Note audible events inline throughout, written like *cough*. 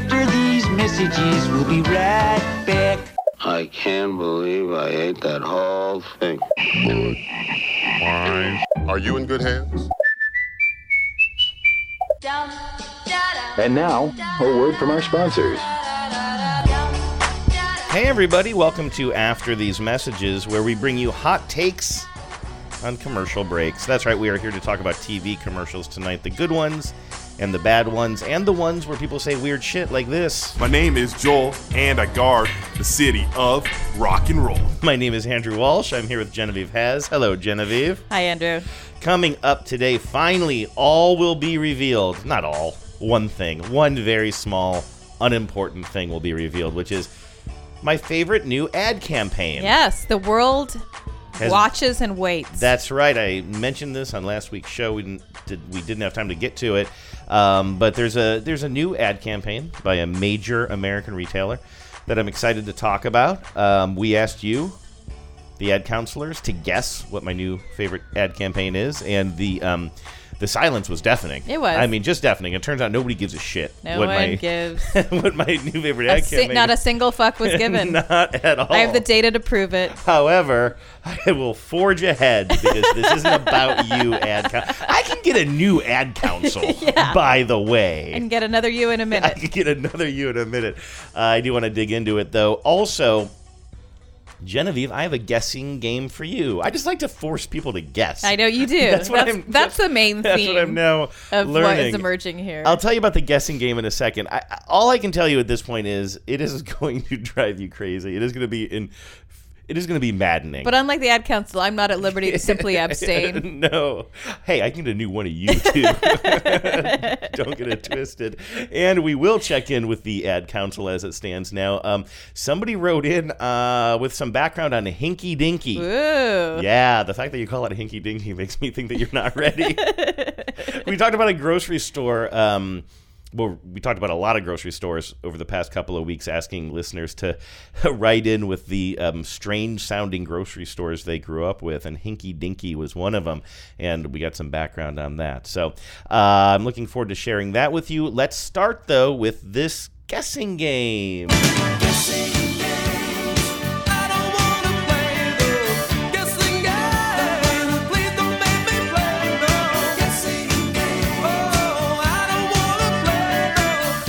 after these messages. We'll be right back. I can't believe I ate that whole thing. Are you in good hands? And now, a word from our sponsors. Hey, everybody, welcome to After These Messages, where we bring you hot takes on commercial breaks. That's right, we are here to talk about TV commercials tonight the good ones and the bad ones, and the ones where people say weird shit like this. My name is Joel, and I guard the city of rock and roll. My name is Andrew Walsh. I'm here with Genevieve Has. Hello, Genevieve. Hi, Andrew. Coming up today, finally, all will be revealed. Not all, one thing. One very small, unimportant thing will be revealed, which is my favorite new ad campaign. Yes, the world Has- watches and waits. That's right. I mentioned this on last week's show. We didn't did, we didn't have time to get to it, um, but there's a there's a new ad campaign by a major American retailer that I'm excited to talk about. Um, we asked you, the ad counselors, to guess what my new favorite ad campaign is, and the um, the silence was deafening. It was. I mean, just deafening. It turns out nobody gives a shit. no what one my, gives. *laughs* what my new favorite a ad si- campaign. not a single fuck was *laughs* given. not at all. I have the data to prove it. However, *laughs* I will forge ahead because this isn't about you, ad. Coun- I can get a new ad council. Yeah. By the way, And get another you in a minute. I can get another you in a minute. Uh, I do want to dig into it though. Also, Genevieve, I have a guessing game for you. I just like to force people to guess. I know you *laughs* do. That's what that's, I'm- *laughs* that's the main *laughs* That's theme what I'm now of learning. what is emerging here. I'll tell you about the guessing game in a second. I- all I can tell you at this point is it is going to drive you crazy. It is going to be in. It is going to be maddening. but unlike the ad council, I'm not at liberty to simply *laughs* abstain. *laughs* no. Hey, I can get a new one of you too. *laughs* Don't get it twisted. And we will check in with the ad council as it stands now. Um, somebody wrote in uh, with some background on Hinky Dinky. Ooh. Yeah, the fact that you call it hinky dinky makes me think that you're not ready. we talked about a grocery store. Um, well, we talked about a lot of grocery stores over the past couple of weeks, asking listeners to *laughs* write in with the um, strange sounding grocery stores they grew up with, and Hinky Dinky was one of them. And we got some background on that. So uh, I'm looking forward to sharing that with you. Let's start, though, with this guessing game.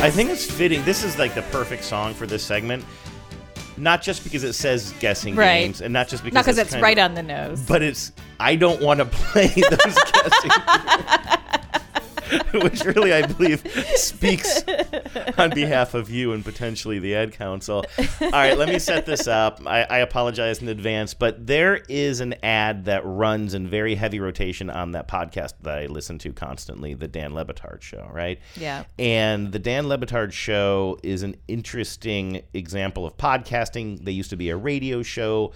I think it's fitting. This is like the perfect song for this segment. Not just because it says guessing Right. games, and not just because Not because it's kind right on the nose. but it's I don't want to *laughs* play those guessing games. *laughs* *laughs* which really I believe speaks on behalf of you and potentially the ad council. All right, let me set this up. I, I apologize in advance, but there is an ad that runs in very heavy rotation on that podcast that I listen to constantly, the Dan Le Batard show, right? Yeah. And the Dan Le Batard show is an interesting example of podcasting. They used to be a radio show,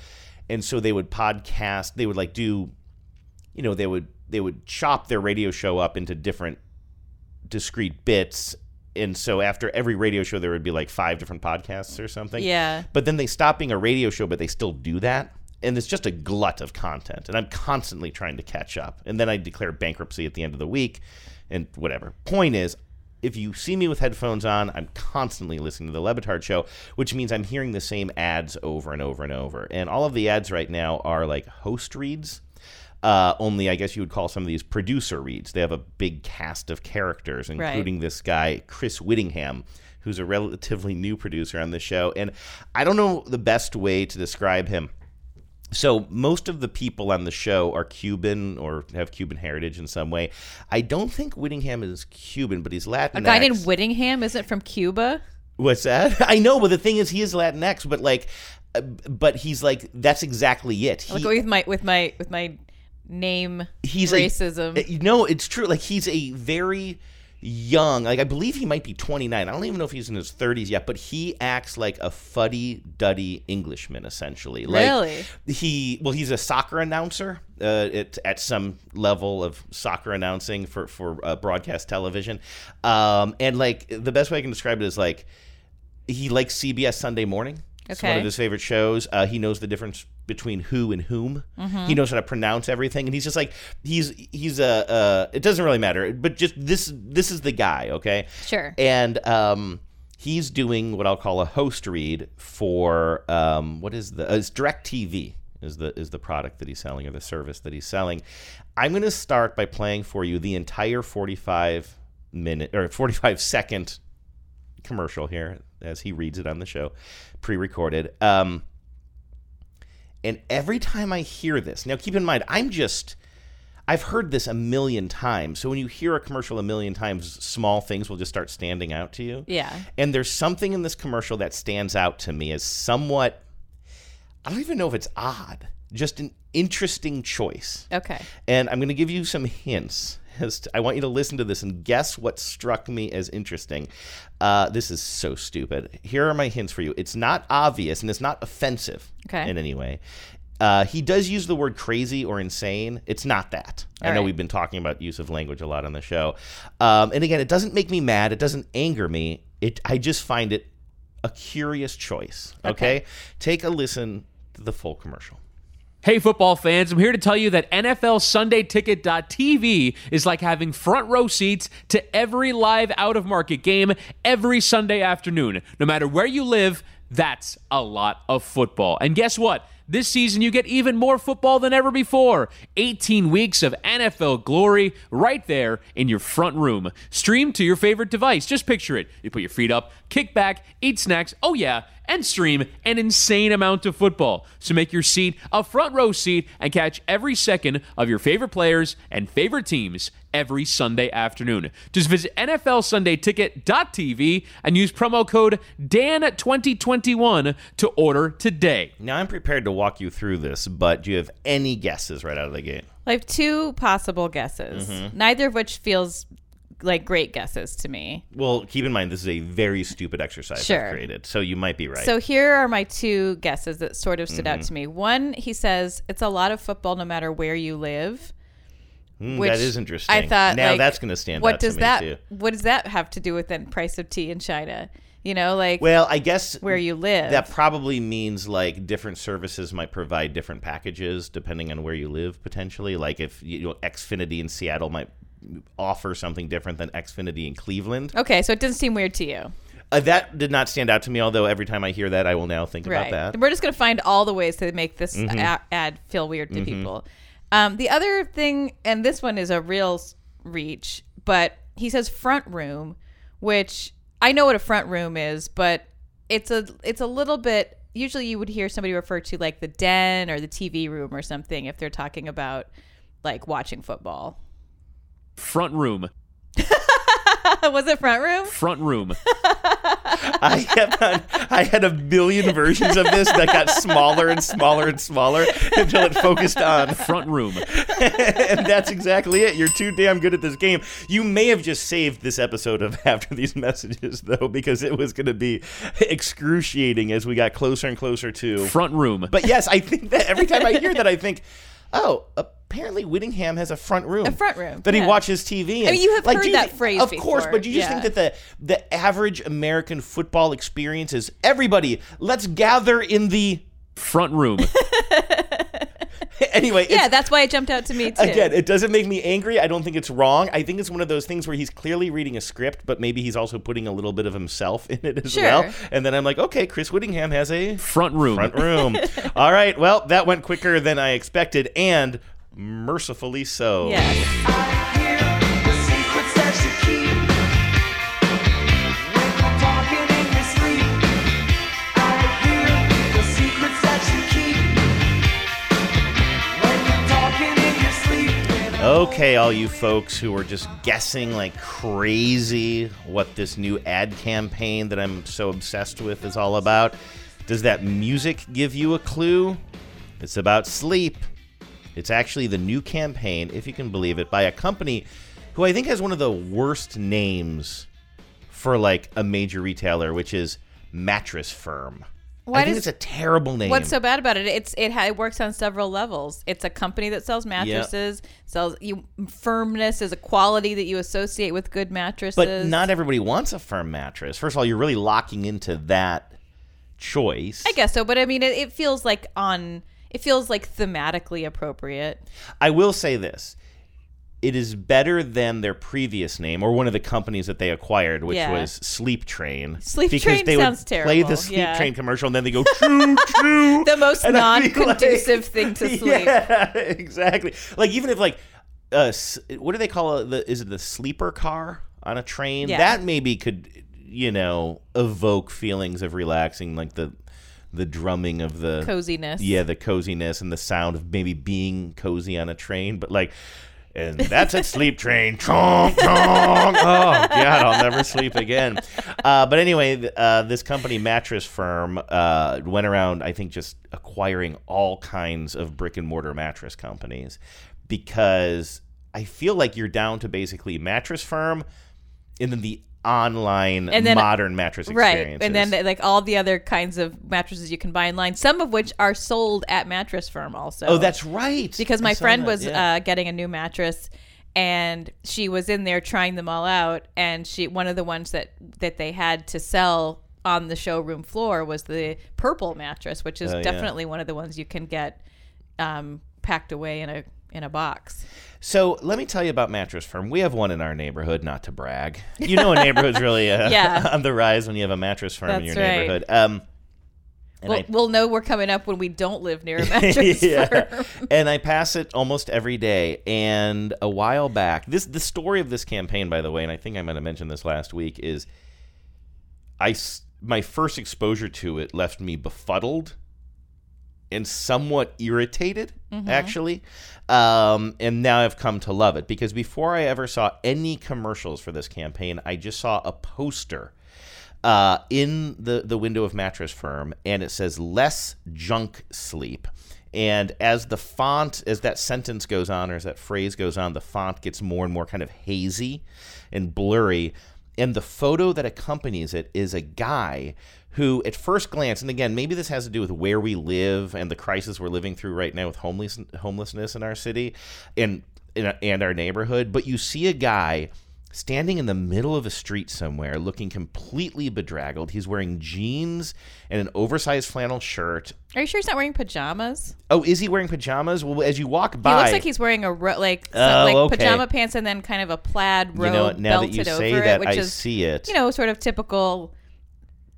and so they would podcast. They would like do, you know, they would they would chop their radio show up into different discrete bits. And so after every radio show, there would be like five different podcasts or something. Yeah. But then they stop being a radio show, but they still do that. And it's just a glut of content. And I'm constantly trying to catch up. And then I declare bankruptcy at the end of the week and whatever. Point is, if you see me with headphones on, I'm constantly listening to the Le Batard show, which means I'm hearing the same ads over and over and over. And all of the ads right now are like host reads. Uh, only, I guess you would call some of these producer reads. They have a big cast of characters, Right. including this guy, Chris Whittingham, who's a relatively new producer on the show. And I don't know the best way to describe him. So most of the people on the show are Cuban or have Cuban heritage in some way. I don't think Whittingham is Cuban, but he's Latin. A guy named Whittingham isn't from Cuba. What's that? *laughs* I know, but the thing is, he is Latinx, but like, uh, but he's like that's exactly it. He, Look with my with my with my name he's a- racism. uh, no, it's true. Like he's a very young. Like I believe he might be 29. I don't even know if he's in his 30s yet, but he acts like a fuddy-duddy Englishman essentially. Like, Really? He well, he's a soccer announcer uh, at at some level of soccer announcing for for uh, broadcast television, um, and like the best way I can describe it is like he likes CBS Sunday Morning. It's one of his favorite shows. Uh, he knows the difference between who and whom. Mm-hmm. He knows how to pronounce everything, and he's just like he's he's a. Uh, it doesn't really matter, but just this this is the guy, okay? Sure. And um, he's doing what I'll call a host read for um, what is the uh, it's DirecTV is the is the product that he's selling or the service that he's selling. I'm going to start by playing for you the entire 45 minute or 45 second commercial here as he reads it on the show, pre-recorded. Um, and every time I hear this, now keep in mind, I'm just, I've heard this a million times. So when you hear a commercial a million times, small things will just start standing out to you. Yeah. And there's something in this commercial that stands out to me as somewhat, I don't even know if it's odd, just an interesting choice. Okay. And I'm going to give you some hints. As I want you to listen to this and guess what struck me as interesting. Uh, this is so stupid. Here are my hints for you. It's not obvious and it's not offensive Okay. in any way. Uh, he does use the word crazy or insane. It's not that. I know right. we've been talking about use of language a lot on the show. Um, and again, it doesn't make me mad. It doesn't anger me. It. I just find it a curious choice. okay? Okay. Take a listen to the full commercial. Hey, football fans, I'm here to tell you that NFL Sunday Ticket.tv is like having front row seats to every live out of market game every Sunday afternoon. No matter where you live, that's a lot of football. And guess what? This season, you get even more football than ever before. 18 weeks of NFL glory right there in your front room. Stream to your favorite device. Just picture it. You put your feet up, kick back, eat snacks. Oh, yeah and stream an insane amount of football. So make your seat a front row seat and catch every second of your favorite players and favorite teams every Sunday afternoon. Just visit NFLSundayTicket.tv and use promo code DAN2021 to order today. Now I'm prepared to walk you through this, but do you have any guesses right out of the gate? I have two possible guesses, Mm-hmm. neither of which feels like great guesses to me. Well, keep in mind this is a very stupid exercise Sure. I've created, so you might be right. So here are my two guesses that sort of stood out Mm-hmm. to me. One, he says it's a lot of football no matter where you live. Mm, which that is interesting. I thought now like, that's going to stand What out to does me, that? too. What does that have to do with the price of tea in China? You know, like Well, I guess where you live. that probably means like different services might provide different packages depending on where you live potentially. Like if you know Xfinity in Seattle might offer something different than Xfinity in Cleveland. okay, so it doesn't seem weird to you, Uh, that did not stand out to me, although every time I hear that, I will now think right? about that. Mm-hmm. We're just gonna find all the ways to make this a- ad feel weird to people. Um, the other thing, and this one is a real reach, but he says front room, which I know what a front room is, but it's a it's a little bit. Usually, you would hear somebody refer to like the den or the TV room or something if they're talking about like watching football. Front room. *laughs* *laughs* Was it front room? Front room. *laughs* I had I had a million versions of this that got smaller and smaller and smaller until it focused on Front room. *laughs* and that's exactly it. You're too damn good at this game. You may have just saved this episode of After These Messages, though, because it was going to be excruciating as we got closer and closer to. Front room. But yes, I think that every time I hear that, I think, oh, apparently Whittingham has a front room. A front room, That he watches TV. And, I mean, you have like, heard you that phrase Of course, but do you just yeah. think that the, the average American football experience is everybody, let's gather in the. Front room. *laughs* Anyway, Yeah, that's why it jumped out to me too. Again, it doesn't make me angry. I don't think it's wrong. I think it's one of those things where he's clearly reading a script, but maybe he's also putting a little bit of himself in it as Sure. well. And then I'm like, okay, Chris Whittingham has a Front room. front room. *laughs* All right. Well, that went quicker than I expected, and mercifully so. Yes. Okay, all you folks who are just guessing like crazy what this new ad campaign that I'm so obsessed with is all about, does that music give you a clue? It's about sleep. It's actually the new campaign, if you can believe it, by a company who I think has one of the worst names for like a major retailer, which is Mattress Firm. Why I think does- it's a terrible name. What's so bad about it? It's it, ha- it works on several levels. It's a company that sells mattresses. Sells you firmness is a quality that you associate with good mattresses. But not everybody wants a firm mattress. First of all, you're really locking into that choice. I guess so. But I mean, it, it feels like on. It feels like thematically appropriate. I will say this. it is better than their previous name or one of the companies that they acquired, which Yeah. was Sleep Train. Sleep because Train they sounds would Play terrible, the Sleep yeah. Train commercial, and then they go choo *laughs* choo. The most And I'd be non-conducive like- thing to *laughs* sleep. Yeah, *laughs* exactly. Like even if like, uh, s- what do they call it? The, is it the sleeper car on a train? Yeah. That maybe could, you know, evoke feelings of relaxing, like the the drumming of the Coziness. Yeah, the coziness and the sound of maybe being cozy on a train, but like. And that's a sleep train. Chonk, chonk. *laughs* Oh, *laughs* God, I'll never sleep again. Uh, but anyway, uh, this company, Mattress Firm, uh, went around, I think, just acquiring all kinds of brick and mortar mattress companies because I feel like you're down to basically Mattress Firm and then the online And then- modern mattress Right, and then like all the other kinds of mattresses you can buy online, some of which are sold at Mattress Firm also. oh, that's right. because my friend that, was yeah. uh, getting a new mattress and she was in there trying them all out and she one of the ones that that they had to sell on the showroom floor was the purple mattress which is Oh, yeah. definitely one of the ones you can get um, packed away in a in a box So let me tell you about Mattress Firm. We have one in our neighborhood, not to brag. You know, a neighborhood's really uh, *laughs* Yeah. *laughs* on the rise when you have a Mattress Firm in your right. neighborhood. Um, we'll, I- we'll know we're coming up when we don't live near a *laughs* mattress firm and I pass it almost every day. And a while back, this the story of this campaign, by the way, and I think I might have mentioned this last week, is I my first exposure to it left me befuddled and somewhat irritated, actually. Um, and now I've come to love it because before I ever saw any commercials for this campaign, I just saw a poster uh, in the, the window of Mattress Firm, and it says less junk sleep. And as the font, as that sentence goes on, or as that phrase goes on, the font gets more and more kind of hazy and blurry. And the photo that accompanies it is a guy who, at first glance, and again, maybe this has to do with where we live and the crisis we're living through right now with homeless, homelessness in our city and, and our neighborhood, but you see a guy standing in the middle of a street somewhere looking completely bedraggled. He's wearing jeans and an oversized flannel shirt. are you sure he's not wearing pajamas Oh, is he wearing pajamas? Well, as you walk by, he looks like he's wearing a ro- like some, Oh, like okay. pajama pants and then kind of a plaid robe you know, now that belted you over say it that, which I is see it. you know sort of typical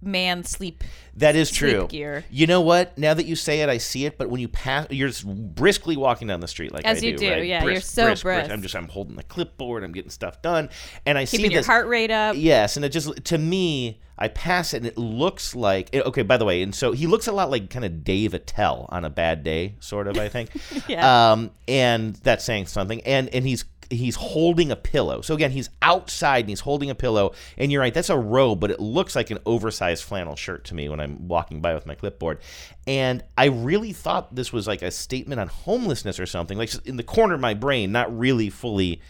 man sleep That is sleep true. gear. You know what? Now that you say it, I see it. But when you pass, you're just briskly walking down the street like As I you do, right? yeah, you're so brisk, brisk. I'm just I'm holding the clipboard. I'm getting stuff done, and I keeping see your this. heart rate up Yes, and it just to me, I pass it and it looks like eh, okay. By the way, and so he looks a lot like kind of Dave Attell on a bad day, sort of. I think. *laughs* Yeah. Um, and that's saying something. And and he's he's holding a pillow. So again, he's outside and he's holding a pillow. And you're right, that's a robe, but it looks like an oversized flannel shirt to me when I'm walking by with my clipboard. And I really thought this was like a statement on homelessness or something, like in the corner of my brain, not really fully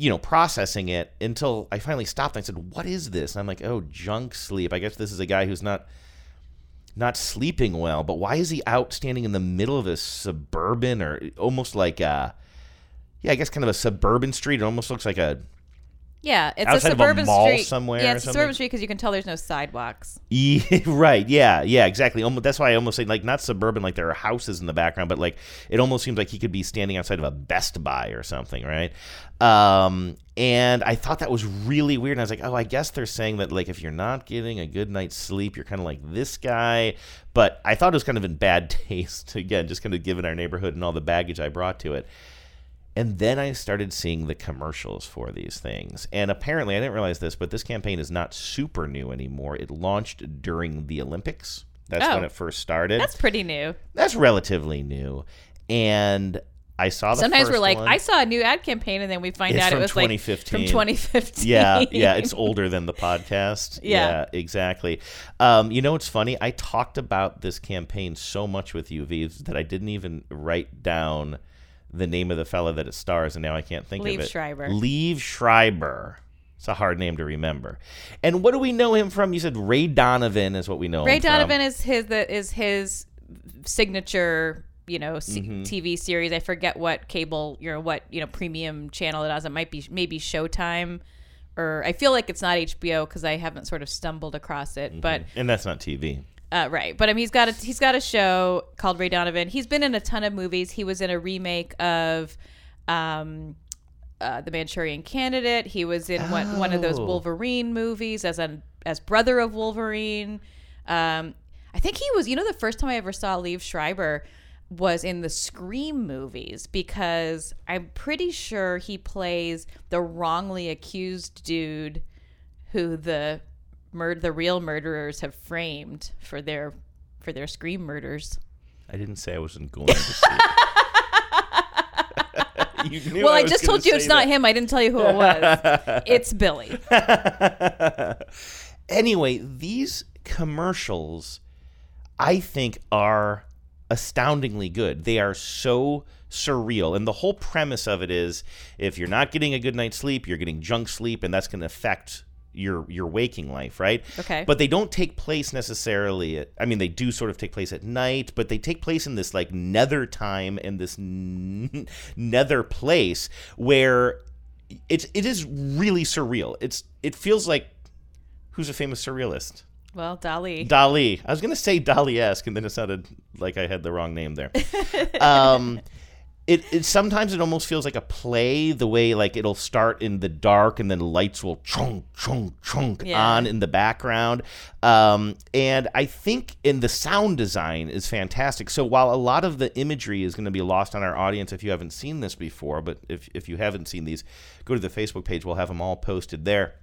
you know, processing it until I finally stopped. And I said, "What is this?" And I'm like, "Oh, junk sleep. I guess this is a guy who's not not sleeping well. But why is he out standing in the middle of a suburban or almost like a yeah, I guess kind of a suburban street. It almost looks like a Yeah, it's Outside a of a suburban mall street somewhere Yeah, or it's a suburban street because you can tell there's no sidewalks. Yeah, *laughs* right. Yeah, yeah, exactly. Almost, that's why I almost say like not suburban, like there are houses in the background, but like it almost seems like he could be standing outside of a Best Buy or something, right? Um, and I thought that was really weird. And I was like, oh, I guess they're saying that like if you're not getting a good night's sleep, you're kind of like this guy. But I thought it was kind of in bad *laughs* taste again, just kind of given our neighborhood and all the baggage I brought to it. And then I started seeing the commercials for these things. And apparently, I didn't realize this, but this campaign is not super new anymore. It launched during the Olympics. That's Oh. when it first started. That's pretty new. That's relatively new. And I saw the Sometimes we're like, one. I saw a new ad campaign, and then we find It's out it was like 2015. from 2015. Yeah, *laughs* yeah, it's older than the podcast. *laughs* Yeah. exactly. Um, you know what's funny? I talked about this campaign so much with you, Vives, that I didn't even write down the name of the fella that it stars, and now I can't think Liev of it. Liev Schreiber. Liev Schreiber. It's a hard name to remember. And what do we know him from? You said Ray Donovan is what we know Ray him from. Donovan is his the, is his signature you know C- Mm-hmm. TV series. I forget what cable you know what you know premium channel it is. It might be maybe Showtime, or I feel like it's not HBO because I haven't sort of stumbled across it. But and that's not TV. Uh, right, but I mean he's got a he's got a show called Ray Donovan. He's been in a ton of movies. He was in a remake of. Um, uh, the Manchurian Candidate. He was in one, one of those Oh. Wolverine movies as an as brother of Wolverine. Um, I think he was. You know, the first time I ever saw Liev Schreiber was in the Scream movies because I'm pretty sure he plays the wrongly accused dude who the mur- the real murderers have framed for their for their Scream murders. I didn't say I wasn't going to see it. *laughs* You knew well, I, was just told you it's not him. I didn't tell you who it was. *laughs* it's Billy. *laughs* anyway, these commercials, I think, are astoundingly good. They are so surreal. And the whole premise of it is if you're not getting a good night's sleep, you're getting junk sleep, and that's going to affect your your waking life, right? Okay. But they don't take place necessarily at I mean they do sort of take place at night, but they take place in this like nether time and this n- nether place where it's it is really surreal. It's it feels like who's a famous surrealist? Well, Dali. Dali. I was gonna say Dali-esque, and then it sounded like I had the wrong name there. *laughs* um, it, it sometimes it almost feels like a play. The way like it'll start in the dark, and then lights will chunk chunk chunk Yeah. on in the background. Um, and I think in the sound design is fantastic. So while a lot of the imagery is going to be lost on our audience if you haven't seen this before, but if if you haven't seen these, go to the Facebook page. We'll have them all posted there.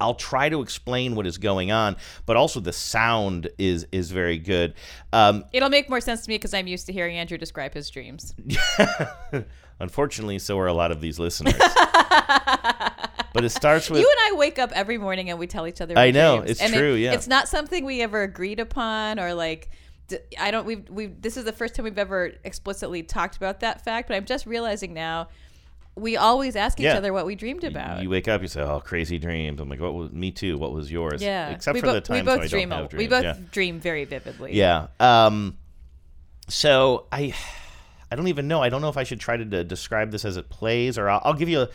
I'll try to explain what is going on, but also the sound is is very good. Um, It'll make more sense to me because I'm used to hearing Andrew describe his dreams. *laughs* unfortunately, so are a lot of these listeners. *laughs* but it starts with you and I wake up every morning and we tell each other. I know, dreams. it's And true, It, yeah. it's not something we ever agreed upon or like. I don't. We've we. This is the first time we've ever explicitly talked about that fact, but I'm just realizing now. We always ask each Yeah. other what we dreamed about. you wake up, you say, "Oh, crazy dreams." I'm like, "What was me too? What was yours?" yeah, except we for bo- the times we both when I dream. don't a- have we both yeah. dream very vividly. Yeah. Um, so I, I don't even know. I don't know if I should try to de- describe this as it plays, or I'll, I'll give you a,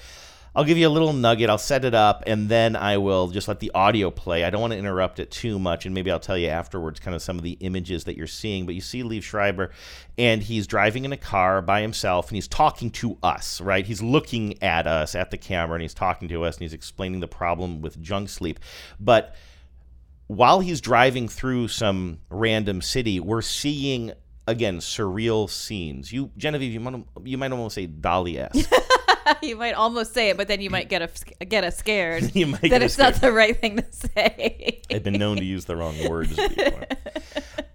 I'll give you a little nugget. I'll set it up, and then I will just let the audio play. I don't want to interrupt it too much, and maybe I'll tell you afterwards, kind of some of the images that you're seeing. But you see Liev Schreiber, and he's driving in a car by himself, and he's talking to us. Right? He's looking at us at the camera, and he's talking to us, and he's explaining the problem with junk sleep, but while he's driving through some random city, we're seeing again surreal scenes. You, Genevieve, you might you might almost say Dali-esque. *laughs* *laughs* you might almost say it, but then you might get a get us scared. *laughs* You might that it's not the right thing to say. I've been known to use the wrong words *laughs* before.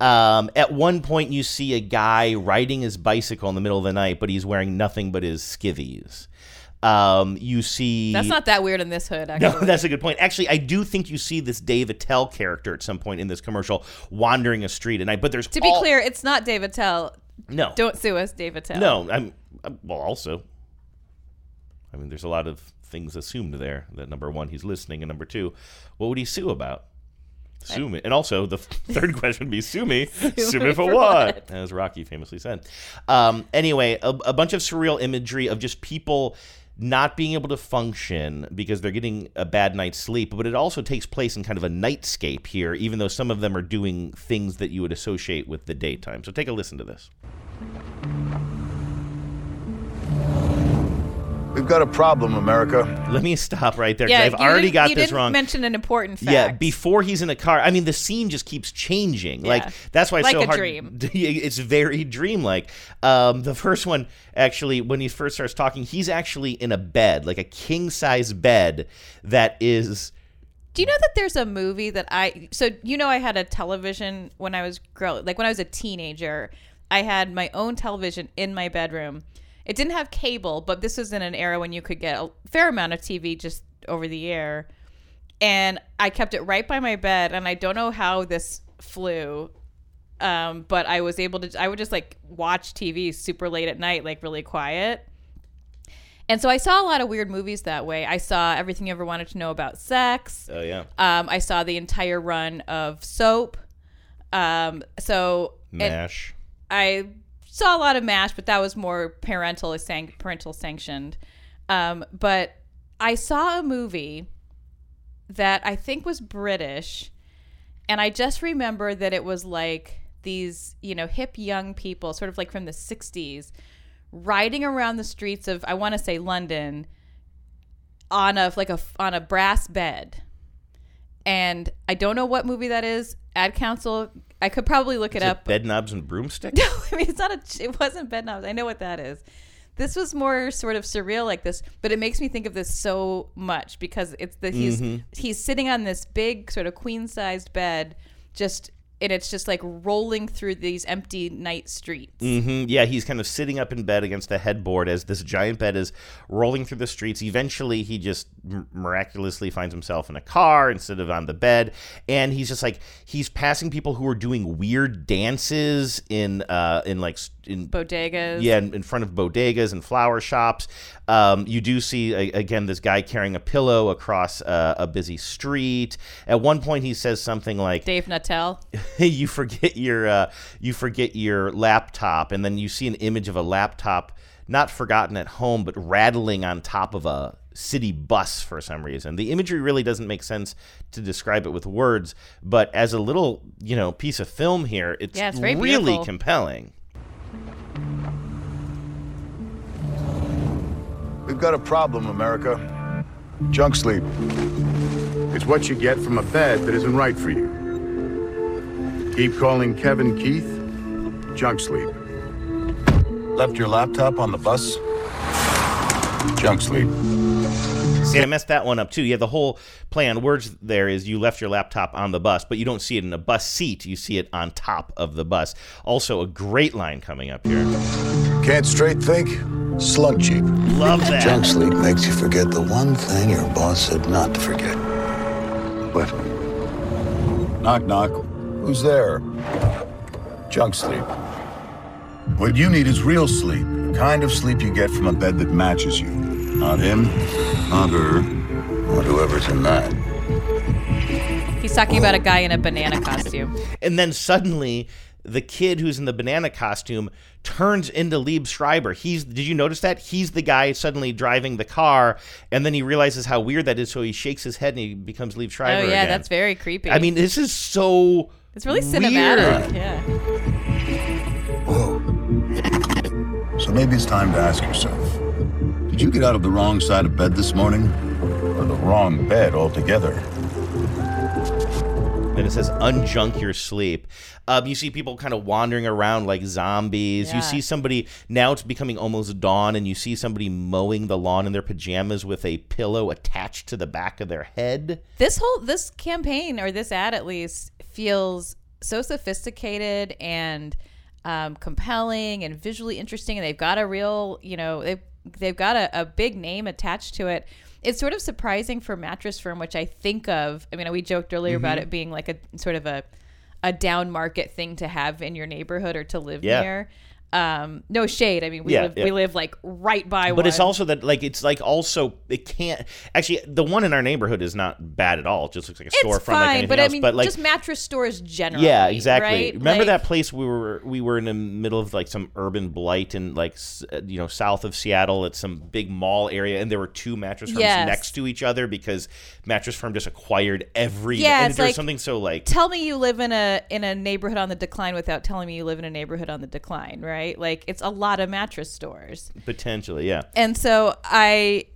Um, at one point, you see a guy riding his bicycle in the middle of the night, but he's wearing nothing but his skivvies. Um, you see That's not that weird in this hood. No, that's a good point. Actually, I do think you see this Dave Attell character at some point in this commercial wandering a street at night. But there's to be all- clear, it's not Dave Attell. no, Don't sue us, Dave Attell. No, I'm, I'm well. Also, I mean, there's a lot of things assumed there. That number one, he's listening, and number two, what would he sue about? Sue me, and also the *laughs* third question would be sue me, sue, me for, what? As Rocky famously said. Um, anyway, a, a bunch of surreal imagery of just people not being able to function because they're getting a bad night's sleep, but it also takes place in kind of a nightscape here, even though some of them are doing things that you would associate with the daytime. So take a listen to this. We've got a problem, America. Let me stop right there. Yeah, I've already didn't- got you this didn't wrong. Mention an important fact. yeah, before he's in a car. I mean, the scene just keeps changing. Yeah. Like that's why it's Like so a hard. dream. *laughs* It's very dreamlike. Um, the first one, actually, when he first starts talking, he's actually in a bed, like a king size bed that is. Do you know that there's a movie that I so you know I had a television when I was grow like when I was a teenager. I had my own television in my bedroom. It didn't have cable, but this was in an era when you could get a fair amount of TV just over the air. And I kept it right by my bed and I don't know how this flew. Um, but I was able to I would just like watch TV super late at night, like really quiet. And so I saw a lot of weird movies that way. I saw Everything You Ever Wanted to Know About Sex. Oh yeah, Um, I saw the entire run of Soap. Um, so Mash. I saw a lot of Mash, but that was more parental san- parental sanctioned. Um, but I saw a movie that I think was British, and I just remember that it was like these, you know, hip young people, sort of like from the '60s, riding around the streets of I want to say London on a like a on a brass bed. And I don't know what movie that is. Ad Council. I could probably look it it up. bed knobs and broomsticks? *laughs* No, I mean it's not a. It wasn't bed knobs. I know what that is. This was more sort of surreal like this, but it makes me think of this so much because it's the he's Mm-hmm. he's sitting on this big sort of queen sized bed, just and it's just like rolling through these empty night streets. Mm-hmm. Yeah, he's kind of sitting up in bed against the headboard as this giant bed is rolling through the streets. Eventually, he just miraculously finds himself in a car instead of on the bed, and he's just like he's passing people who are doing weird dances in uh in like in Bodegas. yeah, in, in front of bodegas and flower shops. Um, you do see a, again this guy carrying a pillow across uh, a busy street. At one point, he says something like, Dave Attell. *laughs* you forget your uh, you forget your laptop, and then you see an image of a laptop not forgotten at home, but rattling on top of a city bus for some reason. The imagery really doesn't make sense to describe it with words, but as a little you know piece of film here, it's, Yeah, it's really beautiful. compelling. We've got a problem, America. Junk sleep. It's what you get from a bed that isn't right for you. Keep calling Kevin Keith junk sleep. Left your laptop on the bus? Junk sleep. See, I messed that one up too. Yeah, the whole play on words there is you left your laptop on the bus, but you don't see it in a bus seat. You see it on top of the bus. Also, a great line coming up here. Can't straight think? Slug cheap. Love that. Junk sleep makes you forget the one thing your boss said not to forget. What? Knock, knock. Who's there? Junk sleep. What you need is real sleep. The kind of sleep you get from a bed that matches you. Not him, not her, or whoever's in that. He's talking about a guy in a banana costume. And then suddenly, the kid who's in the banana costume turns into Liev Schreiber. He's did you notice that? He's the guy suddenly driving the car, and then he realizes how weird that is, so he shakes his head and he becomes Liev Oh yeah, again. that's very creepy. I mean, this is so. it's really weird. cinematic. Yeah. Whoa. So maybe it's time to ask yourself Did you get out of the wrong side of bed this morning? Or the wrong bed altogether? Then it says unjunk your sleep. Um, you see people kind of wandering around like zombies. Yeah. You see somebody now it's becoming almost dawn, and you see somebody mowing the lawn in their pajamas with a pillow attached to the back of their head. This whole this campaign or this ad at least feels so sophisticated and um, compelling and visually interesting, and they've got a real you know they've they've got a, a big name attached to it. It's sort of surprising for Mattress Firm, which I think of. I mean, we joked earlier Mm-hmm. about it being like a sort of a a down market thing to have in your neighborhood or to live Yeah. near. Um, no shade. I mean, we Yeah, live yeah. we live like right by one. But one. it's also that like it's like also it can't actually the one in our neighborhood is not bad at all. It just looks like a storefront like anything but else. I mean, but like just mattress stores generally. Yeah, exactly. right? Remember Like- that place we were we were in the middle of like some urban blight in like uh, you know south of Seattle at some big mall area, and there were two mattress firms Yes. next to each other because mattress firm just acquired every. Yeah, and it's like- something so like tell me you live in a in a neighborhood on the decline without telling me you live in a neighborhood on the decline, right? Like it's a lot of mattress stores. potentially yeah. And so I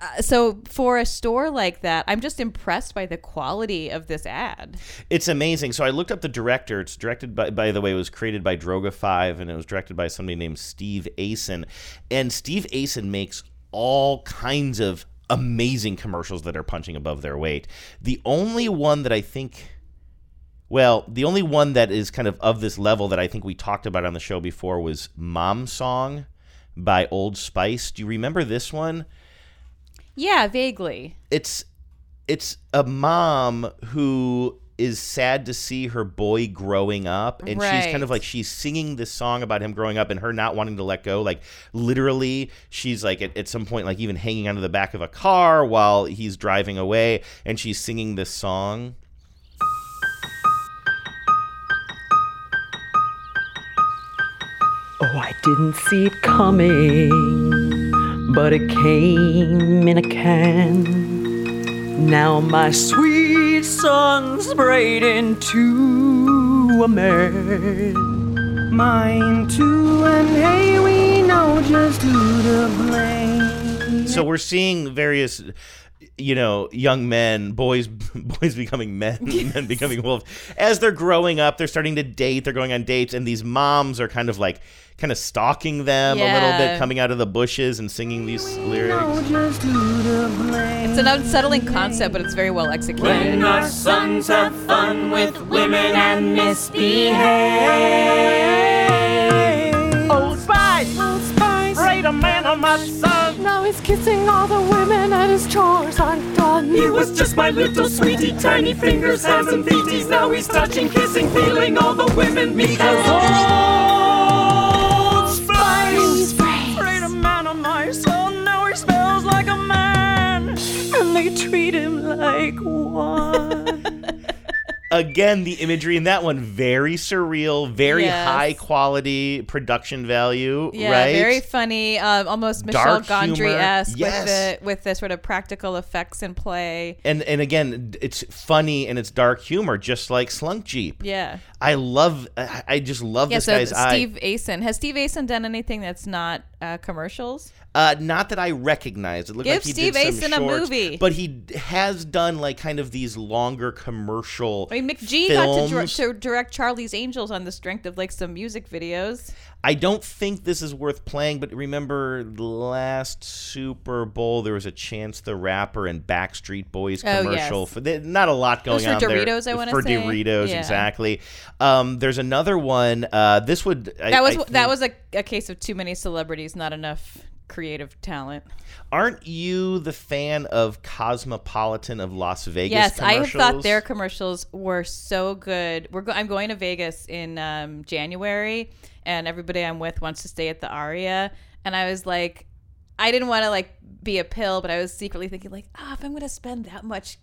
uh, so for a store like that, I'm just impressed by the quality of this ad. It's amazing. So I looked up the director. It's directed by, by the way, it was created by Droga Five, and it was directed by somebody named Steve Ayson. And Steve Ayson makes all kinds of amazing commercials that are punching above their weight. The only one that I think. Well, the only one that is kind of of this level that I think we talked about on the show before was Mom Song by Old Spice. Do you remember this one? Yeah, vaguely. it's it's a mom who is sad to see her boy growing up and she's kind of like she's singing this song about him growing up and her not wanting to let go like literally she's like at, at some point like even hanging onto the back of a car while he's driving away and she's singing this song didn't see it coming, but it came in a can. Now my sweet song's sprayed into a man. Mine too, and hey, we know just who to blame. So we're seeing various you know, young men, boys, *laughs* boys becoming men, *laughs* men becoming wolves. As they're growing up, they're starting to date. They're going on dates, and these moms are kind of like, kind of stalking them a little bit, coming out of the bushes and singing these lyrics. Just who to blame. It's an unsettling concept, but it's very well executed. When our sons have fun with women and misbehave. Old Spice, Old Spice, raid a man on my son. Now he's kissing all the women and his chores aren't done. He was just my little sweetie, tiny fingers, hands and feeties. Now he's touching, kissing, feeling all the women because Old my son. Now he smells like a man, and they treat him like one. *laughs* Again, the imagery in that one very surreal, very Yes. high quality production value, Yeah, right? very funny, um, almost Michel Dark Gondry esque humor. with the with the sort of practical effects in play. and and again, it's funny and it's dark humor, just like Slunk Jeep. Yeah. I love, I just love Yeah, this so guy's eye. Steve Ayson has Steve Ayson done anything that's not uh, commercials? Uh, not that I recognize. It looked Give like he Steve did some Ayson a shorts, movie. but he has done like kind of these longer commercial. I mean, McG got to, dir- to direct Charlie's Angels on the strength of like some music videos. I don't think this is worth playing, but remember the last Super Bowl, there was a Chance the Rapper and Backstreet Boys Oh, commercial. yes. For the, not a lot going on there. For Doritos, I wanna say. For. Doritos, Yeah. exactly. Um, there's another one. Uh, this would I- That was I that was a, a case of too many celebrities, not enough creative talent. Aren't you the fan of Cosmopolitan of Las Vegas? Yes, I have thought their commercials were so good. We're go- I'm going to Vegas in um, January, and everybody I'm with wants to stay at the Aria, and I was like, I didn't want to like be a pill, but I was secretly thinking like, ah, if I'm going to spend that much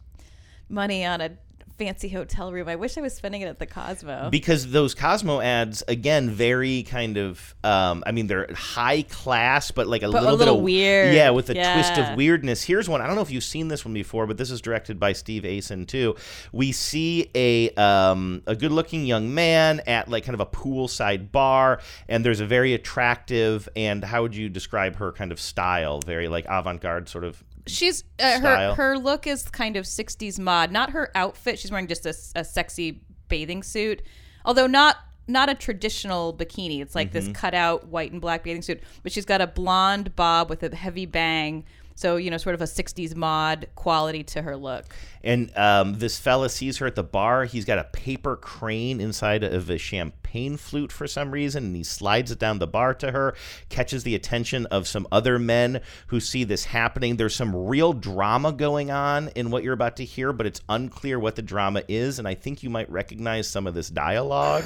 money on a fancy hotel room, I wish I was spending it at the Cosmo. because those Cosmo ads again very kind of um, I mean they're high class but like a But a little, little bit of weird. yeah with a twist of weirdness. Here's one I don't know if you've seen this one before but this is directed by Steve Ayson too. We see a um, a good looking young man at like kind of a poolside bar and there's a very attractive and how would you describe her kind of style? Very like avant-garde sort of She's uh, her style. her look is kind of 60s mod. Not her outfit. She's wearing just a, a sexy bathing suit. Although not not a traditional bikini. It's like Mm-hmm. this cutout white and black bathing suit, but she's got a blonde bob with a heavy bang. So, you know, sort of a 60s mod quality to her look. And um, this fella sees her at the bar. He's got a paper crane inside of a champagne flute for some reason, and he slides it down the bar to her, catches the attention of some other men who see this happening. There's some real drama going on in what you're about to hear, but it's unclear what the drama is, and I think you might recognize some of this dialogue.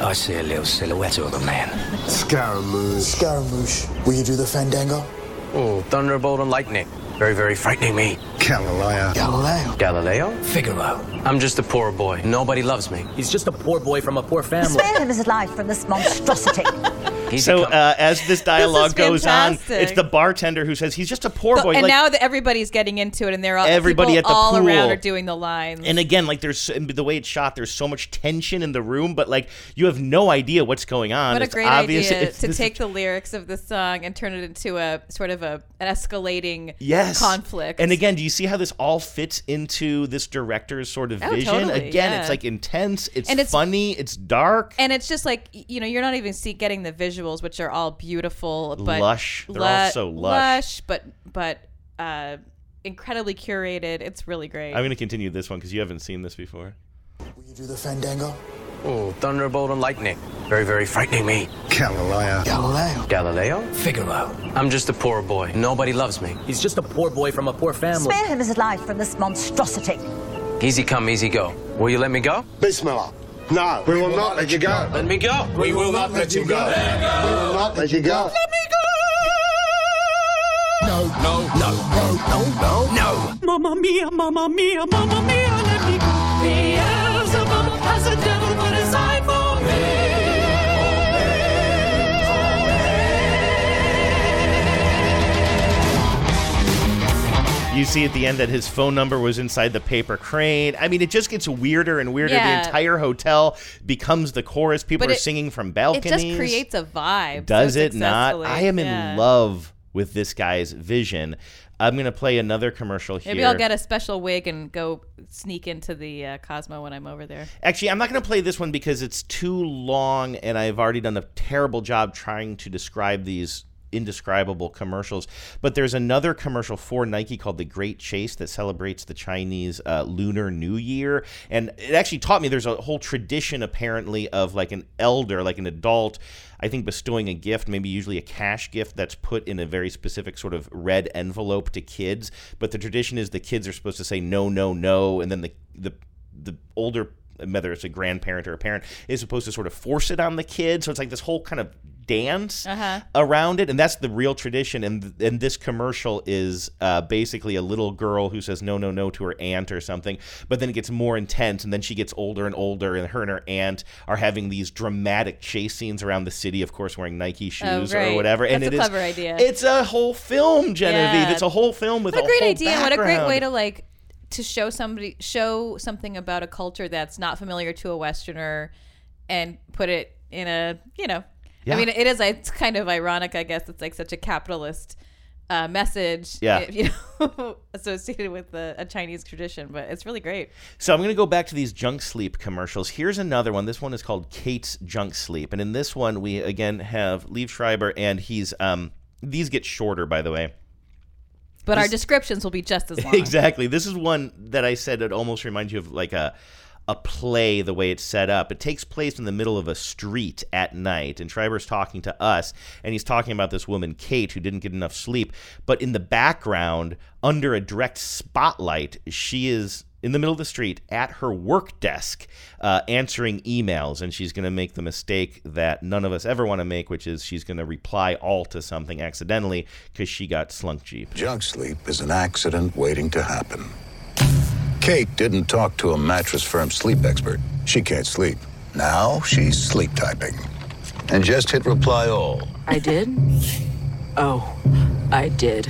I see a little silhouette of a man. Scaramouche. Scaramouche. Will you do the fandango? Oh, thunderbolt and lightning. Very, very frightening me. Galileo. Galileo. Galileo? Figaro. I'm just a poor boy. Nobody loves me. He's just a poor boy from a poor family. Spare him his life from this monstrosity. *laughs* So uh, as this *laughs* dialogue goes on, it's the bartender who says he's just a poor boy. and like, now that everybody's getting into it, and they're all Everybody at the all around pool. are doing the lines. And again, like there's the way it's shot, there's so much tension in the room, but like you have no idea what's going on. What a great obvious idea it's- to take the lyrics of the song and turn it into a sort of a an escalating yes conflict. And again, do you see how this all fits into this director's sort of Oh, vision? totally, again, yeah. it's like intense, it's, And it's- funny, it's dark. and it's just like you know you're not even see getting the visuals, which are all beautiful, but Lush. They're all so lush. but but uh, incredibly curated. It's really great. I'm going to continue this one because you haven't seen this before. Will you do the fandango? Oh, thunderbolt and lightning. Very, very frightening me. Galileo. Galileo. Galileo? Figaro. I'm just a poor boy. Nobody loves me. He's just a poor boy from a poor family. Spare him his life from this monstrosity. Easy come, easy go. Will you let me go? Bismillah. No, we will not let you go. Let me go. We will not let you go. We will not let you go. Let me No, no, no, no, no, no, no. Mamma mia, mamma mia, mamma mia, let me go. Beelzebub has a devil put You see at the end that his phone number was inside the paper crane. I mean, it just gets weirder and weirder. Yeah. The entire hotel becomes the chorus. People But are it- singing from balconies. It just creates a vibe. Does so it not? I am Yeah. in love with this guy's vision. I'm going to play another commercial here. Maybe I'll get a special wig and go sneak into the uh, Cosmo when I'm over there. Actually, I'm not going to play this one because it's too long and I've already done a terrible job trying to describe these indescribable commercials. But there's another commercial for Nike called The Great Chase that celebrates the Chinese uh, Lunar New Year. And it actually taught me there's a whole tradition apparently of like an elder, like an adult. I think bestowing a gift, maybe usually a cash gift that's put in a very specific sort of red envelope to kids. But the tradition is the kids are supposed to say no, no, no, and then the the the older whether it's a grandparent or a parent is supposed to sort of force it on the kid so it's like this whole kind of dance Uh-huh. around it and that's the real tradition and and this commercial is uh, basically a little girl who says no no no to her aunt or something but then it gets more intense and then she gets older and older and her and her aunt are having these dramatic chase scenes around the city of course wearing nike shoes or Oh, great. whatever and That's it a is- clever idea. it's a whole film genevieve Yeah. it's a whole film with What a great whole idea! and What a great way to like to show somebody show something about a culture that's not familiar to a Westerner, and put it in a you know. Yeah. I mean, it is. It's kind of ironic, I guess. It's like such a capitalist uh, message, Yeah. you know, *laughs* associated with a, a Chinese tradition. But it's really great. So I'm going to go back to these junk sleep commercials. Here's another one. This one is called Kate's Junk Sleep, and in this one we again have Liev Schreiber, and he's um these get shorter by the way. But our descriptions will be just as *laughs* long. Exactly. This is one that I said it almost reminds you of like a a play the way it's set up. It takes place in the middle of a street at night, and Schreiber's talking to us, and he's talking about this woman Kate who didn't get enough sleep. But in the background, under a direct spotlight, she is in the middle of the street at her work desk uh, answering emails and she's going to make the mistake that none of us ever want to make which is she's going to reply all to something accidentally because she got slunk jeep Junk sleep is an accident waiting to happen. Kate didn't talk to a mattress firm sleep expert. She can't sleep. Now she's sleep typing. And just hit reply all. I did? Oh, I did.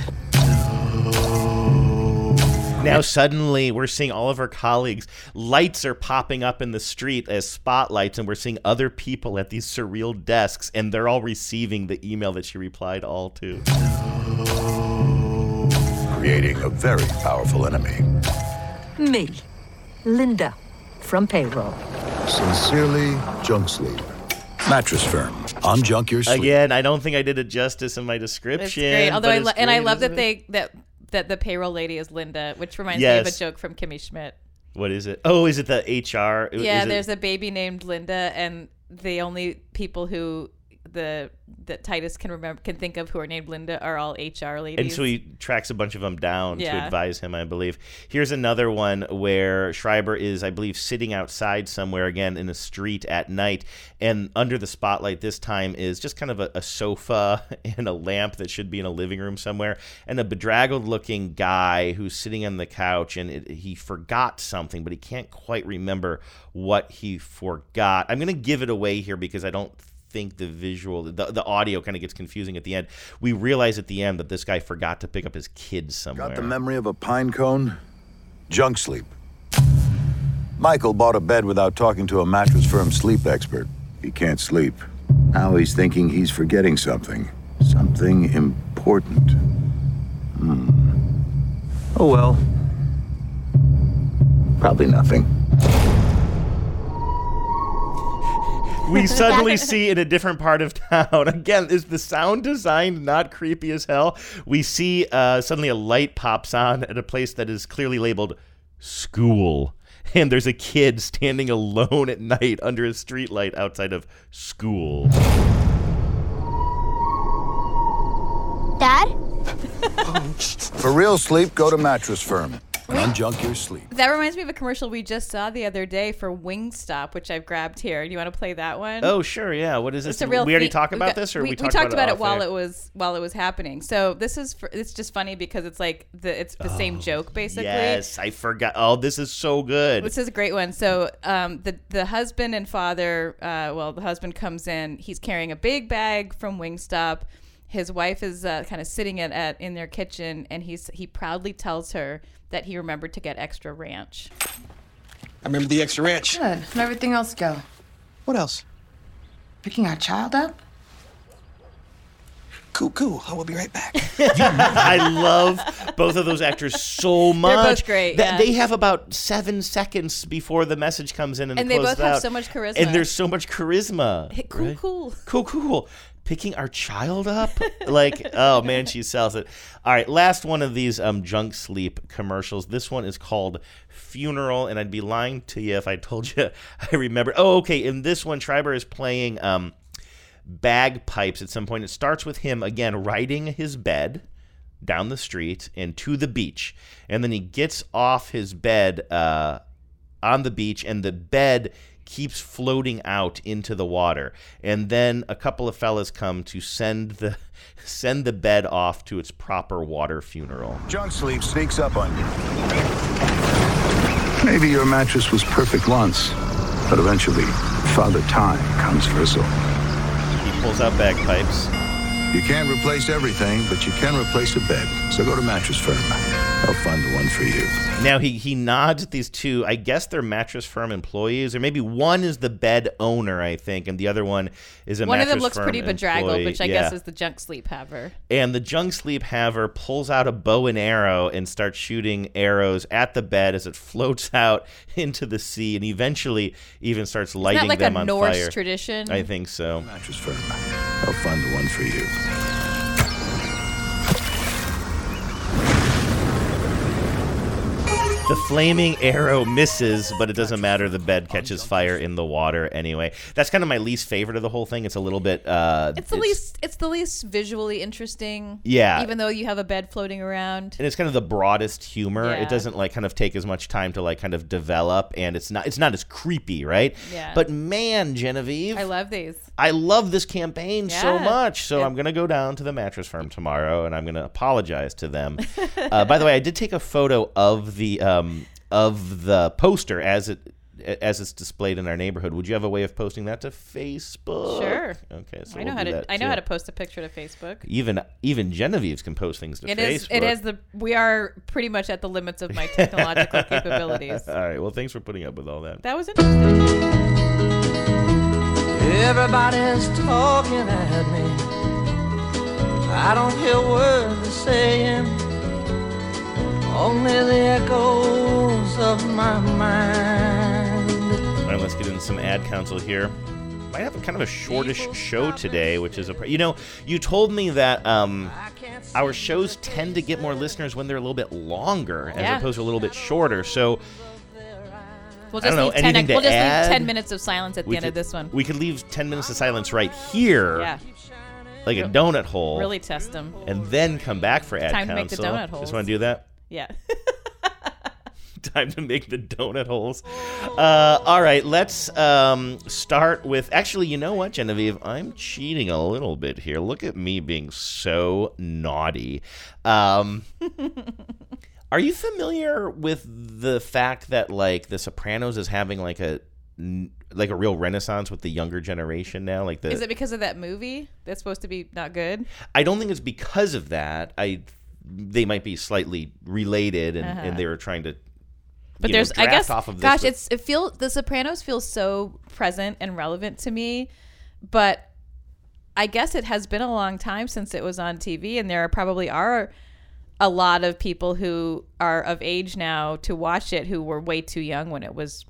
Now suddenly we're seeing all of her colleagues. Lights are popping up in the street as spotlights, and we're seeing other people at these surreal desks, and they're all receiving the email that she replied all to. Creating a very powerful enemy. Me, Linda, from payroll. Sincerely, Junk Sleep. Mattress firm. I'm Unjunk your sleep. Again, I don't think I did it justice in my description. It's great. Although but I it's lo- and I love that isn't it? they that that the payroll lady is Linda, which reminds me of a joke from Kimmy Schmidt. What is it? Oh, is it the HR? Is yeah, it- there's a baby named Linda, and the only people who the that Titus can remember can think of who are named Linda are all HR ladies. And so he tracks a bunch of them down to advise him, I believe. Here's another one where Schreiber is, I believe, sitting outside somewhere again in a street at night. And under the spotlight this time is just kind of a, a sofa *laughs* and a lamp that should be in a living room somewhere. And a bedraggled looking guy who's sitting on the couch and it, he forgot something, but he can't quite remember what he forgot. I'm going to give it away here because I don't think the visual the, the audio kind of gets confusing at the end we realize at the end that this guy forgot to pick up his kids somewhere Got the memory of a pine cone? Junk sleep. Michael bought a bed without talking to a mattress firm sleep expert. He can't sleep. Now he's thinking he's forgetting something. Something important. Hmm. Oh well. Probably nothing. We *laughs* suddenly see in a different part of town. *laughs* Again is the sound design not creepy as hell? We see uh, suddenly a light pops on at a place that is clearly labeled school. And there's a kid standing alone at night under a streetlight outside of school. Dad? For real sleep, go to mattress firm and unjunk your sleep. that reminds me of a commercial we just saw the other day for Wingstop, which I've grabbed here. Do you want to play that one? oh sure yeah what is this It's a real we already talked about this or we, we, we talked, talked about, it while it was while it was happening. So this is for, it's just funny because it's like the it's the same joke basically. Oh, yes i forgot oh this is so good This is a great one. So, um, the the husband and father, uh, well, the husband comes in. He's carrying a big bag from Wingstop. His wife is uh, kind of sitting at, at in their kitchen, and he's he proudly tells her that he remembered to get extra ranch. I remember the extra ranch. Good. How'd everything else go? What else? Picking our child up? Cool, cool. I will be right back. *laughs* I love both of those actors so much. They're both great, That yeah. They have about seven seconds before the message comes in and, And they both have out. so much charisma. And there's so much charisma. Hey, cool, right? cool. Cool, cool. Picking our child up? *laughs* like, oh man, she sells it. All right, last one of these um, junk sleep commercials. This one is called Funeral, and I'd be lying to you if I told you *laughs* I remember. Oh, okay. In this one, Schreiber is playing um, bagpipes at some point. It starts with him again riding his bed down the street and to the beach, and then he gets off his bed uh, on the beach, and the bed keeps floating out into the water. And then a couple of fellas come to send the *laughs* send the bed off to its proper water funeral. Junk sleep sneaks up on you. Maybe your mattress was perfect once, but eventually, Father Time comes for us all. He pulls out bagpipes. You can't replace everything, but you can replace a bed. So go to Mattress Firm. They'll find the one for you. Now he he nods at these two. I guess they're mattress firm employees, or maybe one is the bed owner, I think, and the other one is a mattress firm. One of them looks pretty bedraggled, employee. which I Yeah. guess is the junk sleep haver. And the junk sleep haver pulls out a bow and arrow and starts shooting arrows at the bed as it floats *laughs* out into the sea, and eventually even starts lighting Isn't lighting that like them a on Norse fire. tradition? I think so. Mattress Firm. They'll find the one for you. The flaming arrow misses, but it doesn't matter. The bed catches fire in the water anyway. That's kind of my least favorite of the whole thing. It's a little bit. Uh, It's the least. It's the least visually interesting. Yeah. Even though you have a bed floating around. and it's kind of the broadest humor. Yeah. It doesn't like kind of take as much time to like kind of develop, and it's not it's not as creepy, right? Yeah. But man, Genevieve, I love these. I love this campaign so much. So I'm gonna go down to the mattress firm tomorrow, and I'm gonna apologize to them. *laughs* uh, by the way, I did take a photo of the um, Um, of the poster as it as it's displayed in our neighborhood. Would you have a way of posting that to Facebook? Sure. Okay, so I know we'll how to. that I know too. how to post a picture to Facebook. Even even Genevieve's can post things to It Facebook. is. It is the. We are pretty much at the limits of my *laughs* technological capabilities. All right. Well, thanks for putting up with all that. That was interesting. Everybody's talking at me. I don't hear words they're saying, only the echoes of my mind. All right, let's get into some ad council here. Might have a kind of a shortish show today, which is a pr- you know you told me that um, our shows tend to get more listeners when they're a little bit longer as Yeah. opposed to a little bit shorter. So We'll I just don't know, leave ten. anything to We'll just add? leave ten minutes of silence at the end could, of this one. we could leave ten minutes of silence right here, Yeah. like a donut hole, Really test them. and then come back for ad Time to make the donut Just holes. want to do that. Yeah. *laughs* time to make the donut holes. Uh, all right, let's um, start with. Actually, you know what, Genevieve? I'm cheating a little bit here. Look at me being so naughty. Um, *laughs* are you familiar with the fact that like The Sopranos is having like a like a real renaissance with the younger generation now? Like the Is it because of that movie that's supposed to be not good? I don't think it's because of that. I they might be slightly related, and, Uh-huh. and they were trying to. But you know, there's, I guess, off of this gosh, it's it feels The Sopranos feels so present and relevant to me, but I guess it has been a long time since it was on TV, and there probably are a lot of people who are of age now to watch it who were way too young when it was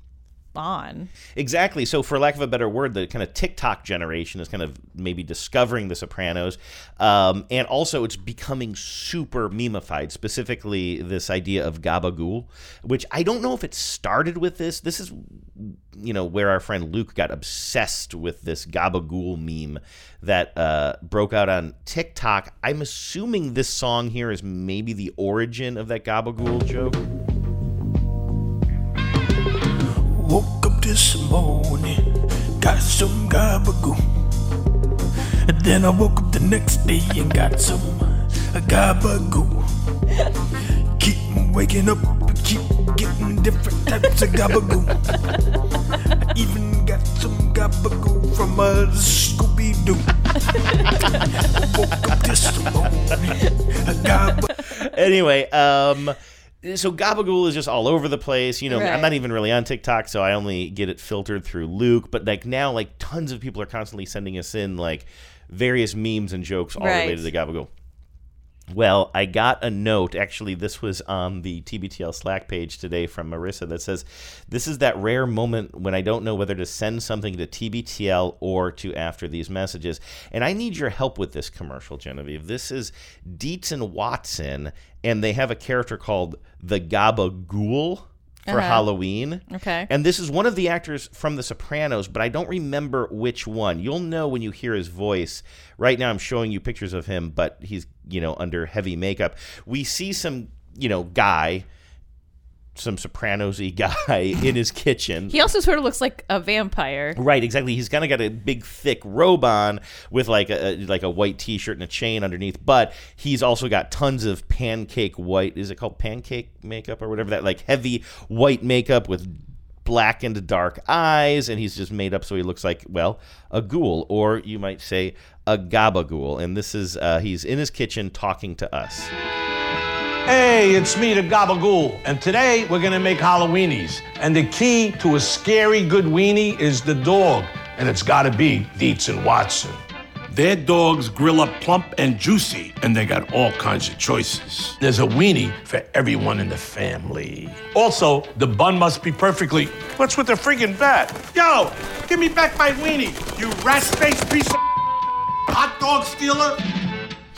on. Exactly. So, for lack of a better word, the kind of TikTok generation is kind of maybe discovering The Sopranos, um, and also it's becoming super memeified. Specifically, this idea of gabagool, which I don't know if it started with this. This is, you know, where our friend Luke got obsessed with this gabagool meme that uh, broke out on TikTok. I'm assuming this song here is maybe the origin of that gabagool joke. Woke up this morning, got some gabagoo. And then I woke up the next day and got some gabagoo. Keep waking up, keep getting different types of gabagoo. I even got some gabagoo from a Scooby Doo. Woke up this morning, gabagoo. Anyway, um, so Gabagool is just all over the place. You know, Right. I'm not even really on TikTok, so I only get it filtered through Luke. But like now, like tons of people are constantly sending us in like various memes and jokes all Right. related to Gabagool. Well, I got a note. Actually, this was on the TBTL Slack page today from Marissa that says, This is that rare moment when I don't know whether to send something to TBTL or to after these messages. And I need your help with this commercial, Genevieve. This is Dietz and Watson, and they have a character called the Gabagool for Uh-huh. Halloween. Okay. And this is one of the actors from The Sopranos, but I don't remember which one. You'll know when you hear his voice. Right now, I'm showing you pictures of him, but he's, you know, under heavy makeup. We see some, you know, guy, some Sopranos y guy *laughs* in his kitchen. He also sort of looks like a vampire. Right, exactly. He's kind of got a big, thick robe on with like a like a white T-shirt and a chain underneath. But he's also got tons of pancake white. Is it called pancake makeup or whatever? That like heavy white makeup with blackened dark eyes, and he's just made up so he looks like well a ghoul, or you might say a gabagool. And this is uh, he's in his kitchen talking to us. Hey, it's me, the Gabagool, and today we're gonna make Halloweenies. And the key to a scary good weenie is the dog, and it's gotta be Dietz and Watson. Their dogs grill up plump and juicy, and they got all kinds of choices. There's a weenie for everyone in the family. Also, the bun must be perfectly. What's with the friggin' bat? Yo, give me back my weenie, you rat-faced piece of *laughs* hot dog stealer.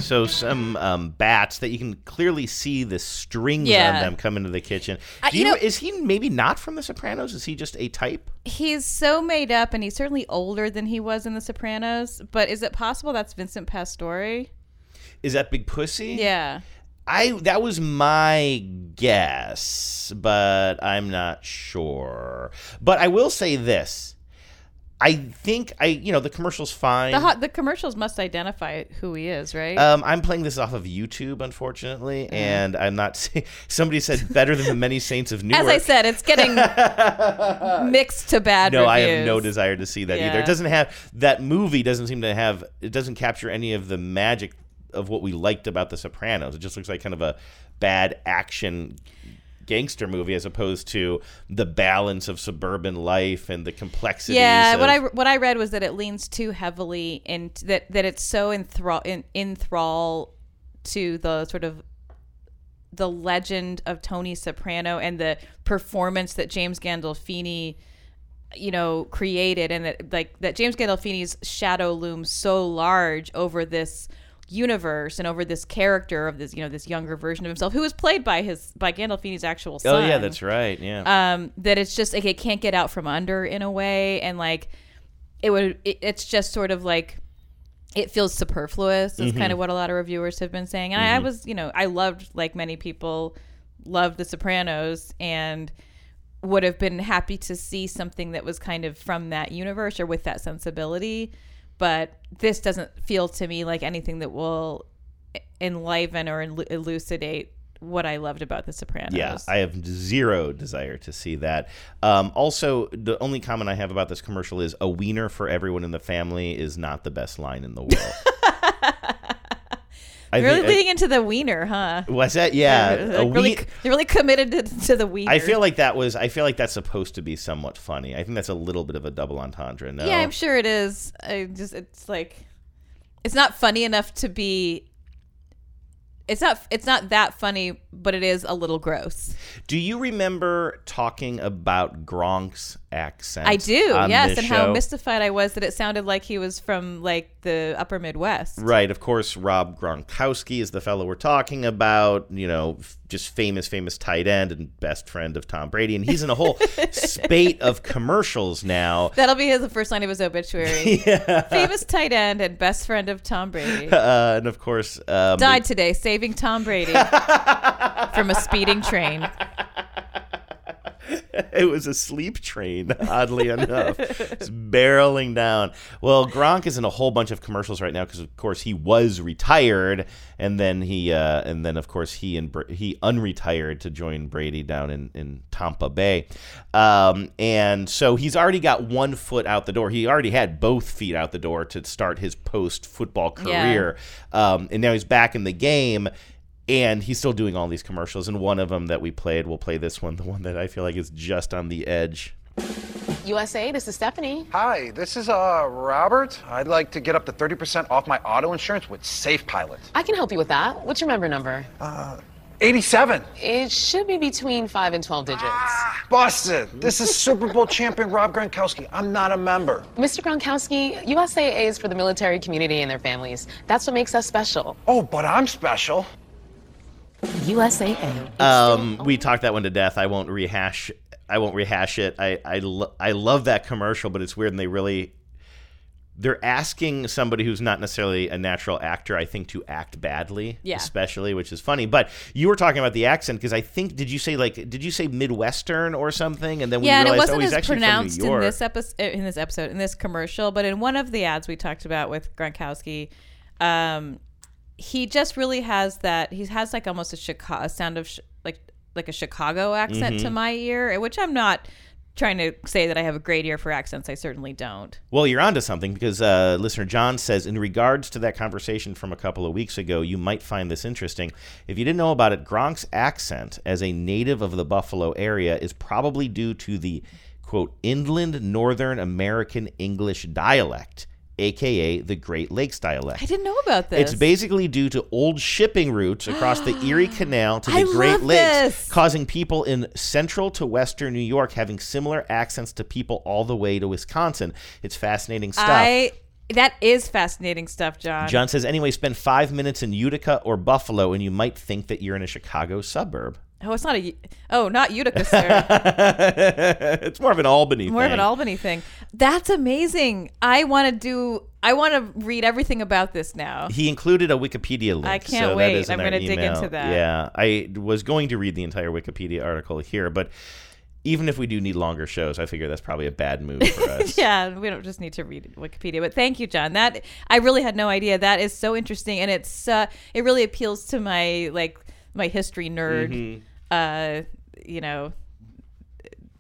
So some um, bats that you can clearly see the strings Yeah. on them come into the kitchen. Uh, you you, know- is he maybe not from The Sopranos? Is he just a type? He's so made up, and he's certainly older than he was in The Sopranos. But is it possible that's Vincent Pastore? Is that Big Pussy? Yeah. I that was my guess, but I'm not sure. But I will say this. I think I you know the commercial's fine. The hot, the commercials must identify who he is, right? Um, I'm playing this off of YouTube, unfortunately, and I'm not. say- *laughs* Somebody said better than the many saints of Newark. As I said, it's getting *laughs* mixed to bad. no, I have no desire to see that either. It doesn't have that movie. Doesn't seem to have. It doesn't capture any of the magic of what we liked about The Sopranos. It just looks like kind of a bad action gangster movie as opposed to the balance of suburban life and the complexities. Yeah, of, what I what I read was that it leans too heavily into that that it's so enthrall in, enthrall to the sort of the legend of Tony Soprano and the performance that James Gandolfini you know created and that like that James Gandolfini's shadow looms so large over this universe and over this character of this you know this younger version of himself who was played by his by Gandolfini's actual son Oh yeah, that's right. Yeah. um, that it's just like it can't get out from under in a way, and like it would. It, it's just sort of like it feels superfluous. Is Mhm. kind of what a lot of reviewers have been saying, and I, I Mhm. was, you know, I loved like many people loved The Sopranos and would have been happy to see something that was kind of from that universe or with that sensibility. But this doesn't feel to me like anything that will enliven or elucidate what I loved about The Sopranos. Yeah, I have zero desire to see that. Um, also, the only comment I have about this commercial is a wiener for everyone in the family is not the best line in the world. *laughs* I really think- I- leading into the wiener, huh? Was that? Yeah, They're, a like, really, they're really committed to, to the wiener. I feel like that was. I feel like that's supposed to be somewhat funny. I think that's a little bit of a double entendre. No, Yeah, I'm sure it is. I just it's like it's not funny enough to be. It's not. It's not that funny, but it is a little gross. Do you remember talking about Gronk's accent? I do. Yes, and how mystified I was that it sounded like he was from like the Upper Midwest. Right, of course, Rob Gronkowski is the fellow we're talking about. You know, f- just famous, famous tight end and best friend of Tom Brady, and he's in a whole *laughs* spate of commercials now. That'll be his the first line of his obituary. *laughs* Famous tight end and best friend of Tom Brady. *laughs* Uh, and of course, um, Died today saving Tom Brady from a speeding train. *laughs* it was a sleep train, oddly enough. It's barreling down. Well, Gronk is in a whole bunch of commercials right now because, of course, he was retired, and then he, uh, and then of course he and Br- he unretired to join Brady down in in Tampa Bay, um, and so he's already got one foot out the door. He already had both feet out the door to start his post football Yeah. career, um, and now he's back in the game and he's still doing all these commercials and one of them that we played we'll play this one the one that i feel like is just on the edge USA, this is Stephanie. Hi, this is uh Robert. I'd like to get up to 30% off my auto insurance with Safe Pilot. I can help you with that. What's your member number? Uh 87. It should be between 5 and 12 digits. Busted. This is Super Bowl champion Rob Gronkowski. I'm not a member. Mr. Gronkowski, USAA is for the military community and their families. That's what makes us special. Oh, but I'm special. USAA. um we talked that one to death i won't rehash i won't rehash it i i, lo- I love that commercial but it's weird and they really they're asking somebody who's not necessarily a natural actor, I think, to act badly, Yeah. especially, which is funny. But you were talking about the accent because I think did you say like did you say Midwestern or something? And then we yeah, and it realized, wasn't oh, he's as actually pronounced in this episode, in this episode, in this commercial, but in one of the ads we talked about with Gronkowski, um, he just really has that. He has like almost a Chicago a sound of sh- like like a Chicago accent to Mhm. my ear, which I'm not trying to say that I have a great ear for accents. I certainly don't. Well, you're onto something because uh, listener John says, in regards to that conversation from a couple of weeks ago, you might find this interesting. If you didn't know about it, Gronk's accent as a native of the Buffalo area is probably due to the quote inland Northern American English dialect, aka the Great Lakes dialect. I didn't know about this. It's basically due to old shipping routes across the *gasps* Erie Canal to the I Great Lakes, this. causing people in central to western New York having similar accents to people all the way to Wisconsin. It's fascinating stuff. I that is fascinating stuff, John. John says, anyway, spend five minutes in Utica or Buffalo, and you might think that you're in a Chicago suburb. Oh, it's not a. Oh, not Utica, sir. *laughs* it's more of an Albany More thing. of an Albany thing. That's amazing. I want to do. I want to read everything about this now. He included a Wikipedia link. I can't so wait. I'm gonna dig into that. Yeah, I was going to read the entire Wikipedia article here, but even if we do need longer shows, I figure that's probably a bad move for *laughs* us. yeah, we don't just need to read Wikipedia. But thank you, John. That I really had no idea. That is so interesting, and it's uh, it really appeals to my like my history nerd. Mhm. Uh, you know,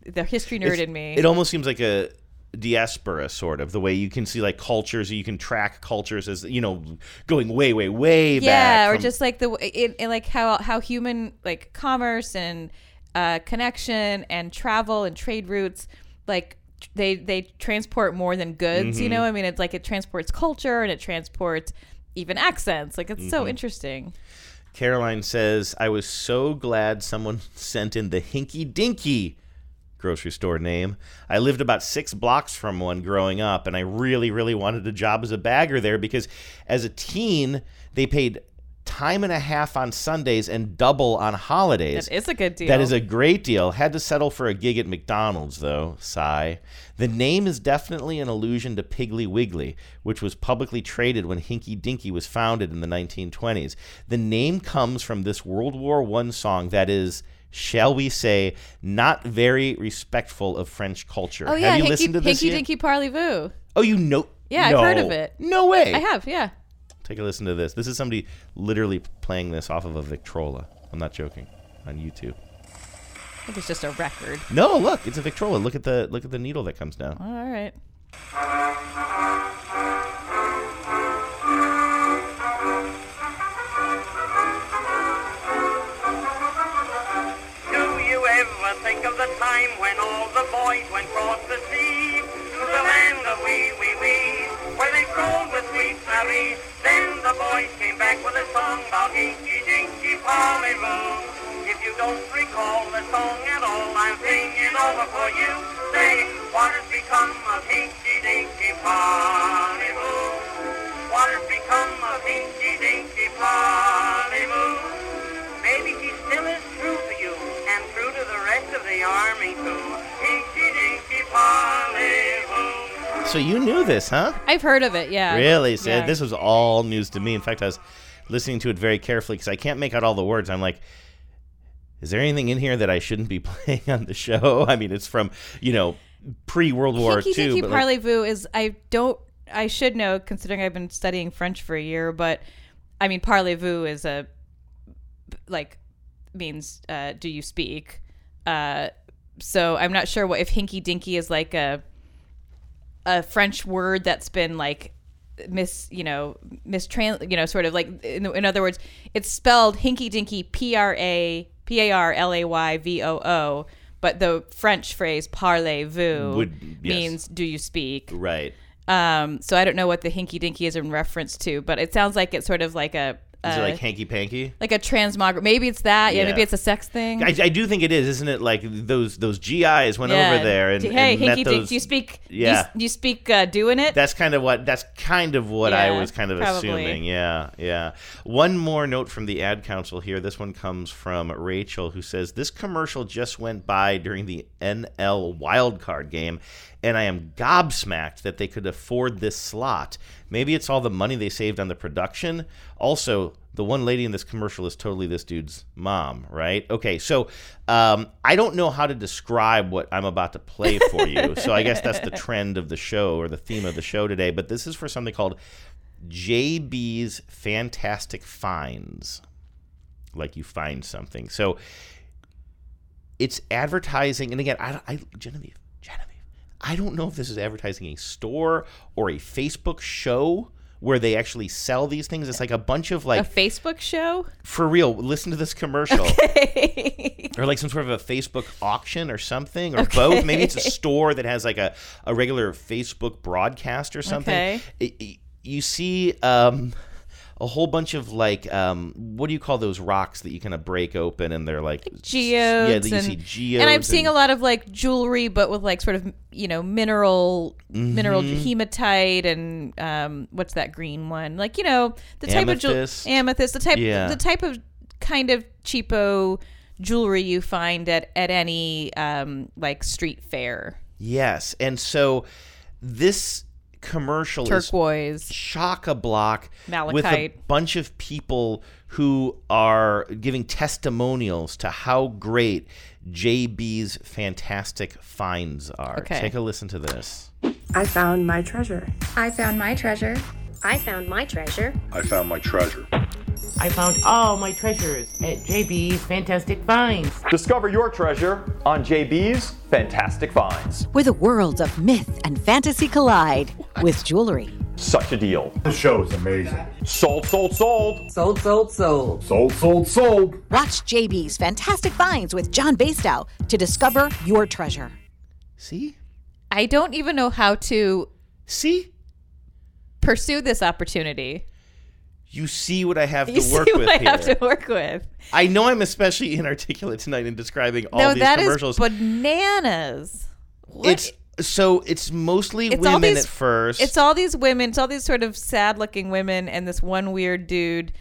the history nerd It's- in me. It almost seems like a diaspora sort of the way you can see like cultures you can track cultures as you know going way way way back yeah, or from- just like the it, it, like how how human like commerce and uh, connection and travel and trade routes like they they transport more than goods. You Mhm. know, I mean, it's like it transports culture and it transports even accents. Like it's so Mhm. interesting. Caroline says, I was so glad someone *laughs* sent in the Hinky Dinky grocery store name. I lived about six blocks from one growing up, and I really, really wanted a job as a bagger there because as a teen, they paid time and a half on Sundays and double on holidays. That is a good deal. That is a great deal. Had to settle for a gig at McDonald's, though. Sigh. The name is definitely an allusion to Piggly Wiggly, which was publicly traded when Hinky Dinky was founded in the 1920s. The name comes from this World War I song that is, shall we say, not very respectful of French culture. Oh yeah, Have you Hinky, listened to this Hinky yet? Dinky Parley-Vous. Oh, you know? Yeah, I've heard of it. No way. I have. Yeah. Take a listen to this. This is somebody literally playing this off of a Victrola. I'm not joking. On YouTube. I think it's just a record. No, look, it's a Victrola. Look at the look at the needle that comes down. All right. Do you ever think of the time when all the boys went across the sea to the land of wee wee wee, where they strolled with sweet Marie? Then the boys came back with a song about Inky Dinky Parley-Voo. If you don't recall the song at all, I'm singing over for you. Say, what has become of Inky Dinky Parley-Voo? What has become of Inky Dinky Parley-Voo? Maybe he still is true to you and true to the rest of the army too. So you knew this, huh? I've heard of it. Yeah. Really? So Yeah. this was all news to me. In fact, I was listening to it very carefully because I can't make out all the words. I'm like, is there anything in here that I shouldn't be *laughs* playing on the show? *laughs* I mean, it's from you know pre World War Hinky II. Dinky but like- Parlez-Vous is I don't I should know considering I've been studying French for a year, but I mean Parlez-Vous is a like means uh, do you speak? Uh, so I'm not sure what if Hinky Dinky is like a a French word that's been like mis you know mistrans you know sort of like in, in other words it's spelled hinky dinky p r a p a r l a y v o o but the French phrase parlez-vous Would- yes. means do you speak right. um so I don't know what the hinky dinky is in reference to but it sounds like it's sort of like a Is uh, it like hanky panky? like a transmogr maybe it's that yeah, Yeah. maybe it's a sex thing I, I do think it is, isn't it? Like those those GIs went Yeah. over there and, hey and met hinky those. do you speak you- Yeah. do you, speak uh, doing it That's kind of what that's kind of what I was kind of probably. assuming. Yeah, yeah. One more note from the ad council here. This one comes from Rachel who says this commercial just went by during the NL wildcard game and I am gobsmacked that they could afford this slot. Maybe it's all the money they saved on the production. Also, the one lady in this commercial is totally this dude's mom, right? Okay, so um, I don't know how to describe what I'm about to play for you. so I guess that's the *laughs* trend of the show or the theme of the show today. But this is for something called JB's Fantastic Finds. Like you find something. So it's advertising, and again, I, I Genevieve, Genevieve, I don't know if this is advertising a store or a Facebook show where they actually sell these things. It's like a bunch of like a Facebook show for real. Listen to this commercial. or like some sort of a Facebook auction or something, or Okay. both. Maybe it's a store that has like a, a regular Facebook broadcast or something. Okay. It- it- you see um, a whole bunch of like um, what do you call those rocks that you kind of break open and they're like geodes. Yeah, you and, see geodes. And I'm seeing a lot of like jewelry, but with like sort of you know mineral mineral Mhm. hematite and um, what's that green one? Like you know the type of Amethyst. jewel amethyst, the type Yeah. the type of kind of cheapo jewelry you find at at any um, like street fair. Yes, and so this commercial Turquoise. is chock a block with a bunch of people who are giving testimonials to how great JB's fantastic finds are. Okay. Take a listen to this. I found my treasure. I found my treasure. I found my treasure. I found my treasure. I found all my treasures at JB's Fantastic Finds. Discover your treasure on JB's Fantastic Finds. Where the worlds of myth and fantasy collide with jewelry. Such a deal. The show is amazing. Sold, sold, sold. Sold, sold, sold. Sold, sold, sold. Watch JB's Fantastic Finds with John Bastow to discover your treasure. See? I don't even know how to see pursue this opportunity. You see what I have You to work see with I here. have to work with. I know I'm especially inarticulate tonight in describing all no, these that is commercials. bananas. What? it's so it's mostly It's women these- at first. It's all these women. It's all these sort of sad-looking women and this one weird dude,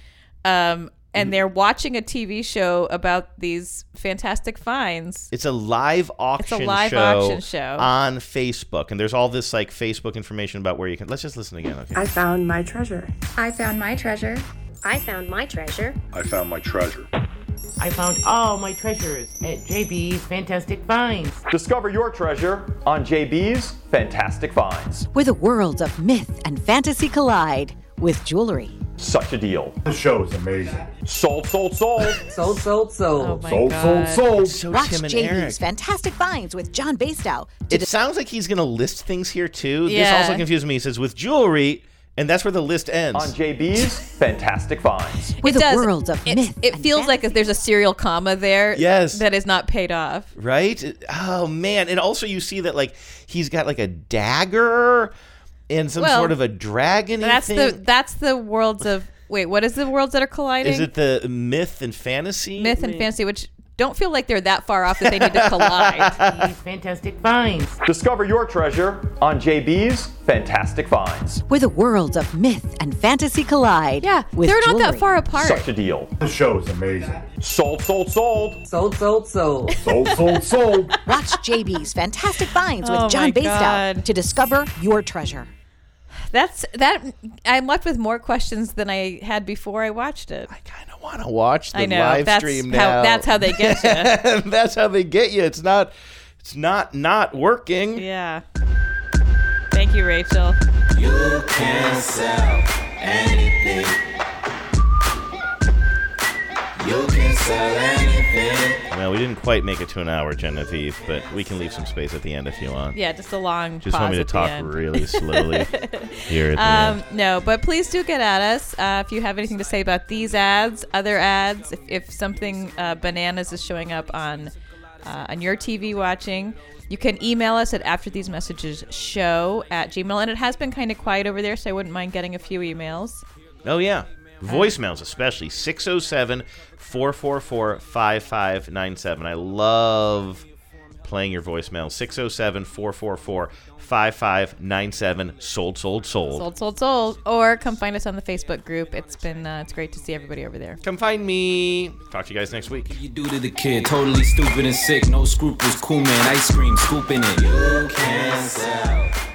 um, and mm. they're watching a TV show about these fantastic finds. It's a live auction, It's a live show auction show. on Facebook, and there's all this like Facebook information about where you can. Let's just listen again, okay? I found my treasure. I found my treasure. I found my treasure. I found my treasure. I found all my treasures at JB's Fantastic Finds. Discover your treasure on JB's Fantastic Finds. Where the worlds of myth and fantasy collide with jewelry. Such a deal. The show is amazing. Sold, sold, sold. Sold, sold, sold. Oh my Sold, God. sold, sold. So Watch JB's Fantastic Finds with John Bastow. To It sounds like he's going to list things here too. This also confuses me. He says with jewelry, and that's where the list ends. On JB's Fantastic Finds. Where It the does. worlds of It, myth it and feels like there's a serial comma there. Yes. that is not paid off. right? Oh man! And also you see that like he's got like a dagger and some Well, sort of a dragon. That's thing. the that's the worlds of wait. What is the worlds that are colliding? Is it the myth and fantasy? myth and fantasy, which don't feel like they're that far off that they need to collide. *laughs* JB's Fantastic Finds. Discover your treasure on JB's Fantastic Finds. Where the worlds of myth and fantasy collide. Yeah, with they're not that far apart. Such a deal. The show is amazing. Sold, sold, sold. Sold, sold, sold. Sold, sold, sold. Watch JB's Fantastic Finds with Oh John my Bastow to discover your treasure. That's that. I'm left with more questions than I had before I watched it. I kind of want to watch the I know, live that's stream how- now. that's how they get you. *laughs* that's how they get you. It's not. It's not not working. Yeah. Thank you, Rachel. You can sell anything. You can sell anything. Well, we didn't quite make it to an hour, Genevieve, but we can leave some space at the end if you want. Yeah, just a long. Just want me to talk really slowly *laughs* here at the Um, end. no, but please do get at us uh, if you have anything to say about these ads, other ads. If, if something uh, bananas is showing up on uh, on your TV watching, you can email us at after these messages show at gmail. And it has been kind of quiet over there, so I wouldn't mind getting a few emails. Oh, yeah. Voicemails, especially 607 444 5597. I love playing your voicemail. 607 444 5597. Sold, sold, sold. Sold, sold, sold. Or come find us on the Facebook group. It's been uh, it's great to see everybody over there. Come find me. Talk to you guys next week. You do to the kid, totally stupid and sick, no scruples, cool man, ice cream, scooping it. You can sell